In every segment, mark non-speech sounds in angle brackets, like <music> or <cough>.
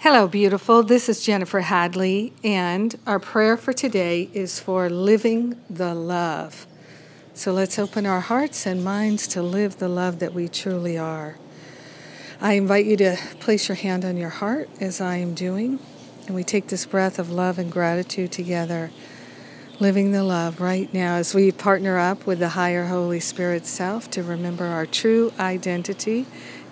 Hello, beautiful. This is Jennifer Hadley, and our prayer for today is for living the love. So let's open our hearts and minds to live the love that we truly are. I invite you to place your hand on your heart as I am doing, and we take this breath of love and gratitude together, living the love right now as we partner up with the higher Holy Spirit self to remember our true identity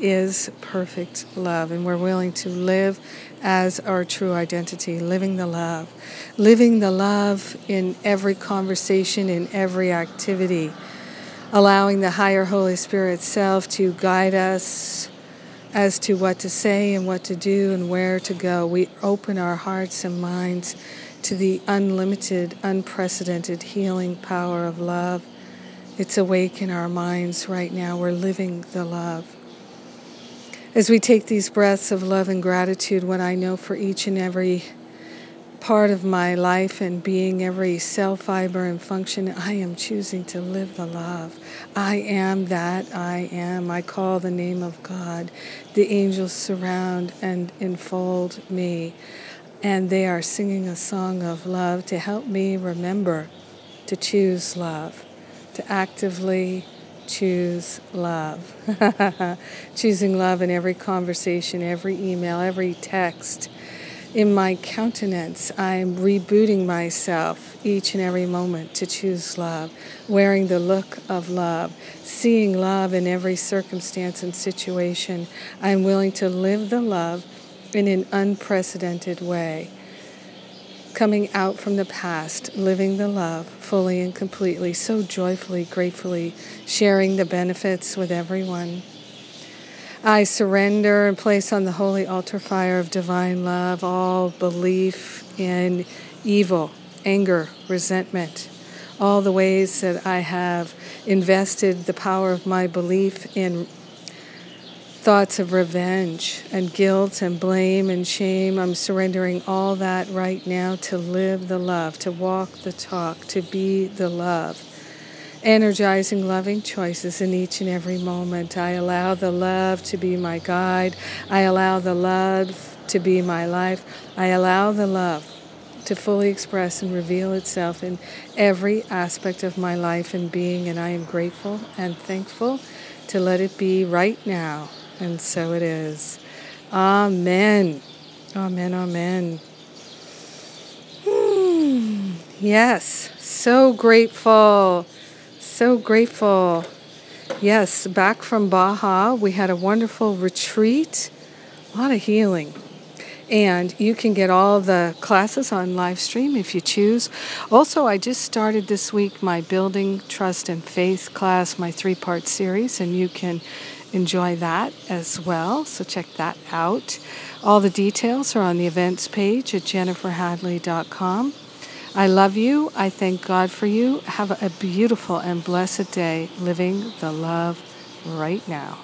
is perfect love, and we're willing to live as our true identity, living the love, living the love in every conversation, in every activity, allowing the higher Holy Spirit self to guide us as to what to say and what to do and where to go. We open our hearts and minds to the unlimited, unprecedented healing power of love. It's awake in our minds right now. We're living the love. As we take these breaths of love and gratitude, what I know for each and every part of my life and being, every cell fiber and function, I am choosing to live the love. I am that I am. I call the name of God. The angels surround and enfold me, and they are singing a song of love to help me remember to choose love, to actively choose love. <laughs> Choosing love in every conversation, every email, every text. In my countenance, I'm rebooting myself each and every moment to choose love, wearing the look of love, seeing love in every circumstance and situation. I'm willing to live the love in an unprecedented way coming out from the past, living the love fully and completely, so joyfully, gratefully, sharing the benefits with everyone. I surrender and place on the holy altar fire of divine love all belief in evil, anger, resentment, all the ways that I have invested the power of my belief in thoughts of revenge and guilt and blame and shame. I'm surrendering all that right now to live the love, to walk the talk, to be the love. Energizing loving choices in each and every moment. I allow the love to be my guide. I allow the love to be my life. I allow the love to fully express and reveal itself in every aspect of my life and being, and I am grateful and thankful to let it be right now and so it is. Amen. Amen. Amen. Hmm. Yes, so grateful. So grateful. Yes, back from Baja, we had a wonderful retreat, a lot of healing. And you can get all the classes on live stream if you choose. Also, I just started this week my Building Trust and Faith class, my three part series, and you can enjoy that as well. So check that out. All the details are on the events page at jenniferhadley.com. I love you. I thank God for you. Have a beautiful and blessed day living the love right now.